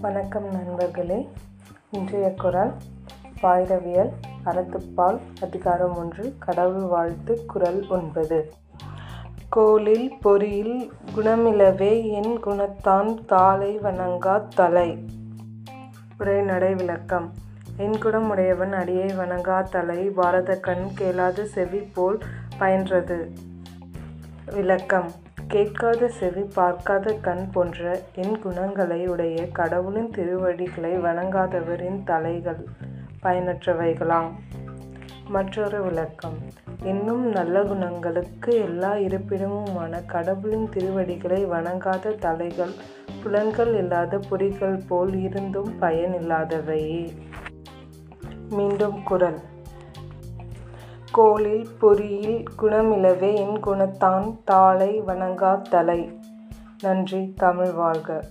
வணக்கம் நண்பர்களே. இன்றைய குரல் பாயிரவியல் அறத்துப்பால் அதிகாரம் ஒன்று கடவுள் வாழ்த்து குரல் ஒன்பது. கோலில் பொறியில் குணமிலவே என் குணத்தான் தாளை வணங்காத் தலை. உரைநடை விளக்கம். என் குணமுடையவன் அடியை வணங்கா தலை பாரத கண் கேளாத செவி போல் பயின்றது. விளக்கம். கேட்காத செவி பார்க்காத கண் போன்ற என் குணங்களை உடைய கடவுளின் திருவடிகளை வணங்காதவரின் தலைகள் பயனற்றவைகளாம். மற்றொரு விளக்கம். இன்னும் நல்ல குணங்களுக்கு எல்லா இருப்பிடமுமான கடவுளின் திருவடிகளை வணங்காத தலைகள் புலன்கள் இல்லாத பொறிகள் போல் இருந்தும் பயனில்லாதவையே மீண்டும் குரல். கோளில் பொறியில் குணமிலவே என் குணத்தான் தாளை வணங்கா தலை நன்றி தமிழ் வாழ்க.